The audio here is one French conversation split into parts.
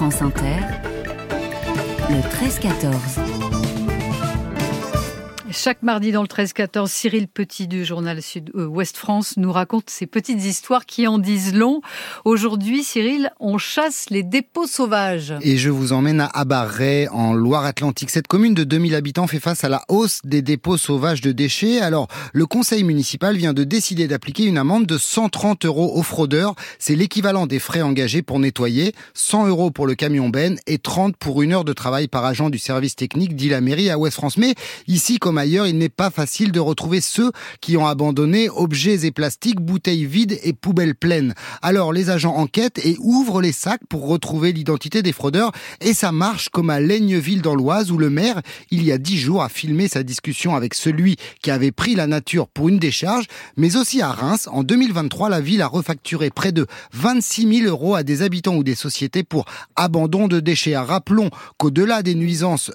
France Inter, le 13-14. Chaque mardi dans le 13-14, Cyril Petit du journal Sud-Ouest France nous raconte ces petites histoires qui en disent long. Aujourd'hui, Cyril, on chasse les dépôts sauvages. Et je vous emmène à Abarret, en Loire-Atlantique. Cette commune de 2000 habitants fait face à la hausse des dépôts sauvages de déchets. Alors, le conseil municipal vient de décider d'appliquer une amende de 130 euros aux fraudeurs. C'est l'équivalent des frais engagés pour nettoyer. 100 euros pour le camion Ben et 30 pour une heure de travail par agent du service technique, dit la mairie à Ouest France. Mais ici, comme ailleurs, il n'est pas facile de retrouver ceux qui ont abandonné objets et plastiques, bouteilles vides et poubelles pleines. Alors les agents enquêtent et ouvrent les sacs pour retrouver l'identité des fraudeurs et ça marche comme à Laigneville dans l'Oise où le maire, il y a dix jours, a filmé sa discussion avec celui qui avait pris la nature pour une décharge, mais aussi à Reims. En 2023, la ville a refacturé près de 26 000 euros à des habitants ou des sociétés pour abandon de déchets. Rappelons qu'au-delà des nuisances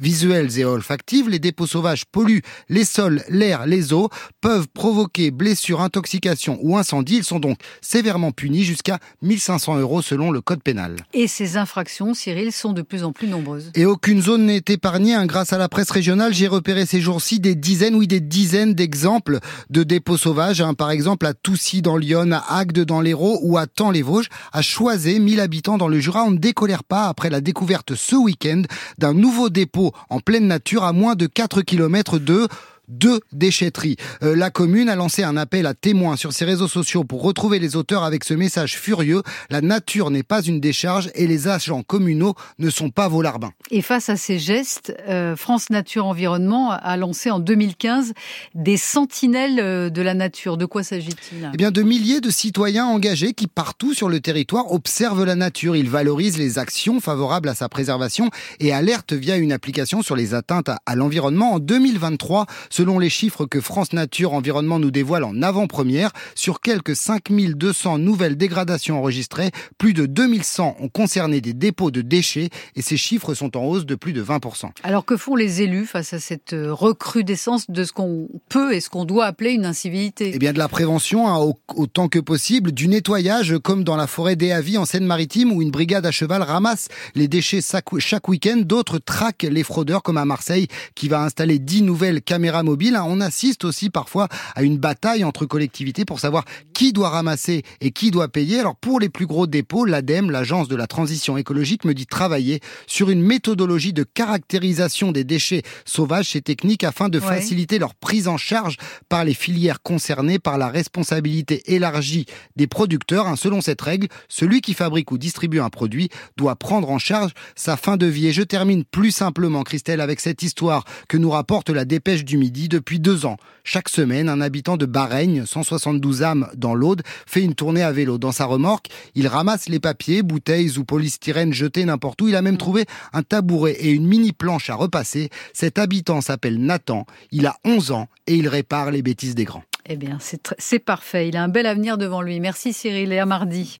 visuelles et olfactives, les dépôts sauvages polluent les sols, l'air, les eaux, peuvent provoquer blessures, intoxication ou incendie. Ils sont donc sévèrement punis jusqu'à 1500 euros selon le code pénal. Et ces infractions, Cyril, sont de plus en plus nombreuses. Et aucune zone n'est épargnée. Hein. Grâce à la presse régionale, j'ai repéré ces jours-ci des dizaines, oui, des dizaines d'exemples de dépôts sauvages. Hein. Par exemple, à Toussy dans Lyon, à Agde dans l'Hérault ou à Tans-les-Vosges, à Choisé, 1000 habitants dans le Jura. On ne décolère pas après la découverte ce week-end d'un nouveau dépôt en pleine nature à moins de 4 km de deux déchetteries. Euh, la commune a lancé un appel à témoins sur ses réseaux sociaux pour retrouver les auteurs avec ce message furieux. La nature n'est pas une décharge et les agents communaux ne sont pas vos larbins. Et face à ces gestes, euh, France Nature Environnement a lancé en 2015 des sentinelles euh, de la nature. De quoi s'agit-il? Eh bien, de milliers de citoyens engagés qui partout sur le territoire observent la nature. Ils valorisent les actions favorables à sa préservation et alertent via une application sur les atteintes à l'environnement. En 2023, Selon les chiffres que France Nature Environnement nous dévoile en avant-première, sur quelques 5200 nouvelles dégradations enregistrées, plus de 2100 ont concerné des dépôts de déchets et ces chiffres sont en hausse de plus de 20%. Alors que font les élus face à cette euh, recrudescence de ce qu'on peut et ce qu'on doit appeler une incivilité? Eh bien de la prévention hein, autant que possible, du nettoyage comme dans la forêt des en Seine-Maritime où une brigade à cheval ramasse les déchets chaque week-end, d'autres traquent les fraudeurs comme à Marseille qui va installer 10 nouvelles caméras mobile, hein. on assiste aussi parfois à une bataille entre collectivités pour savoir qui doit ramasser et qui doit payer. Alors pour les plus gros dépôts, l'ADEME, l'agence de la transition écologique, me dit travailler sur une méthodologie de caractérisation des déchets sauvages et techniques afin de faciliter leur prise en charge par les filières concernées par la responsabilité élargie des producteurs. Hein. Selon cette règle, celui qui fabrique ou distribue un produit doit prendre en charge sa fin de vie. Et je termine plus simplement, Christelle, avec cette histoire que nous rapporte la dépêche du midi depuis deux ans. Chaque semaine, un habitant de Bareigne, 172 âmes dans l'Aude, fait une tournée à vélo. Dans sa remorque, il ramasse les papiers, bouteilles ou polystyrène jetés n'importe où. Il a même trouvé un tabouret et une mini planche à repasser. Cet habitant s'appelle Nathan. Il a 11 ans et il répare les bêtises des grands. Eh bien, c'est parfait. Il a un bel avenir devant lui. Merci Cyril et à mardi.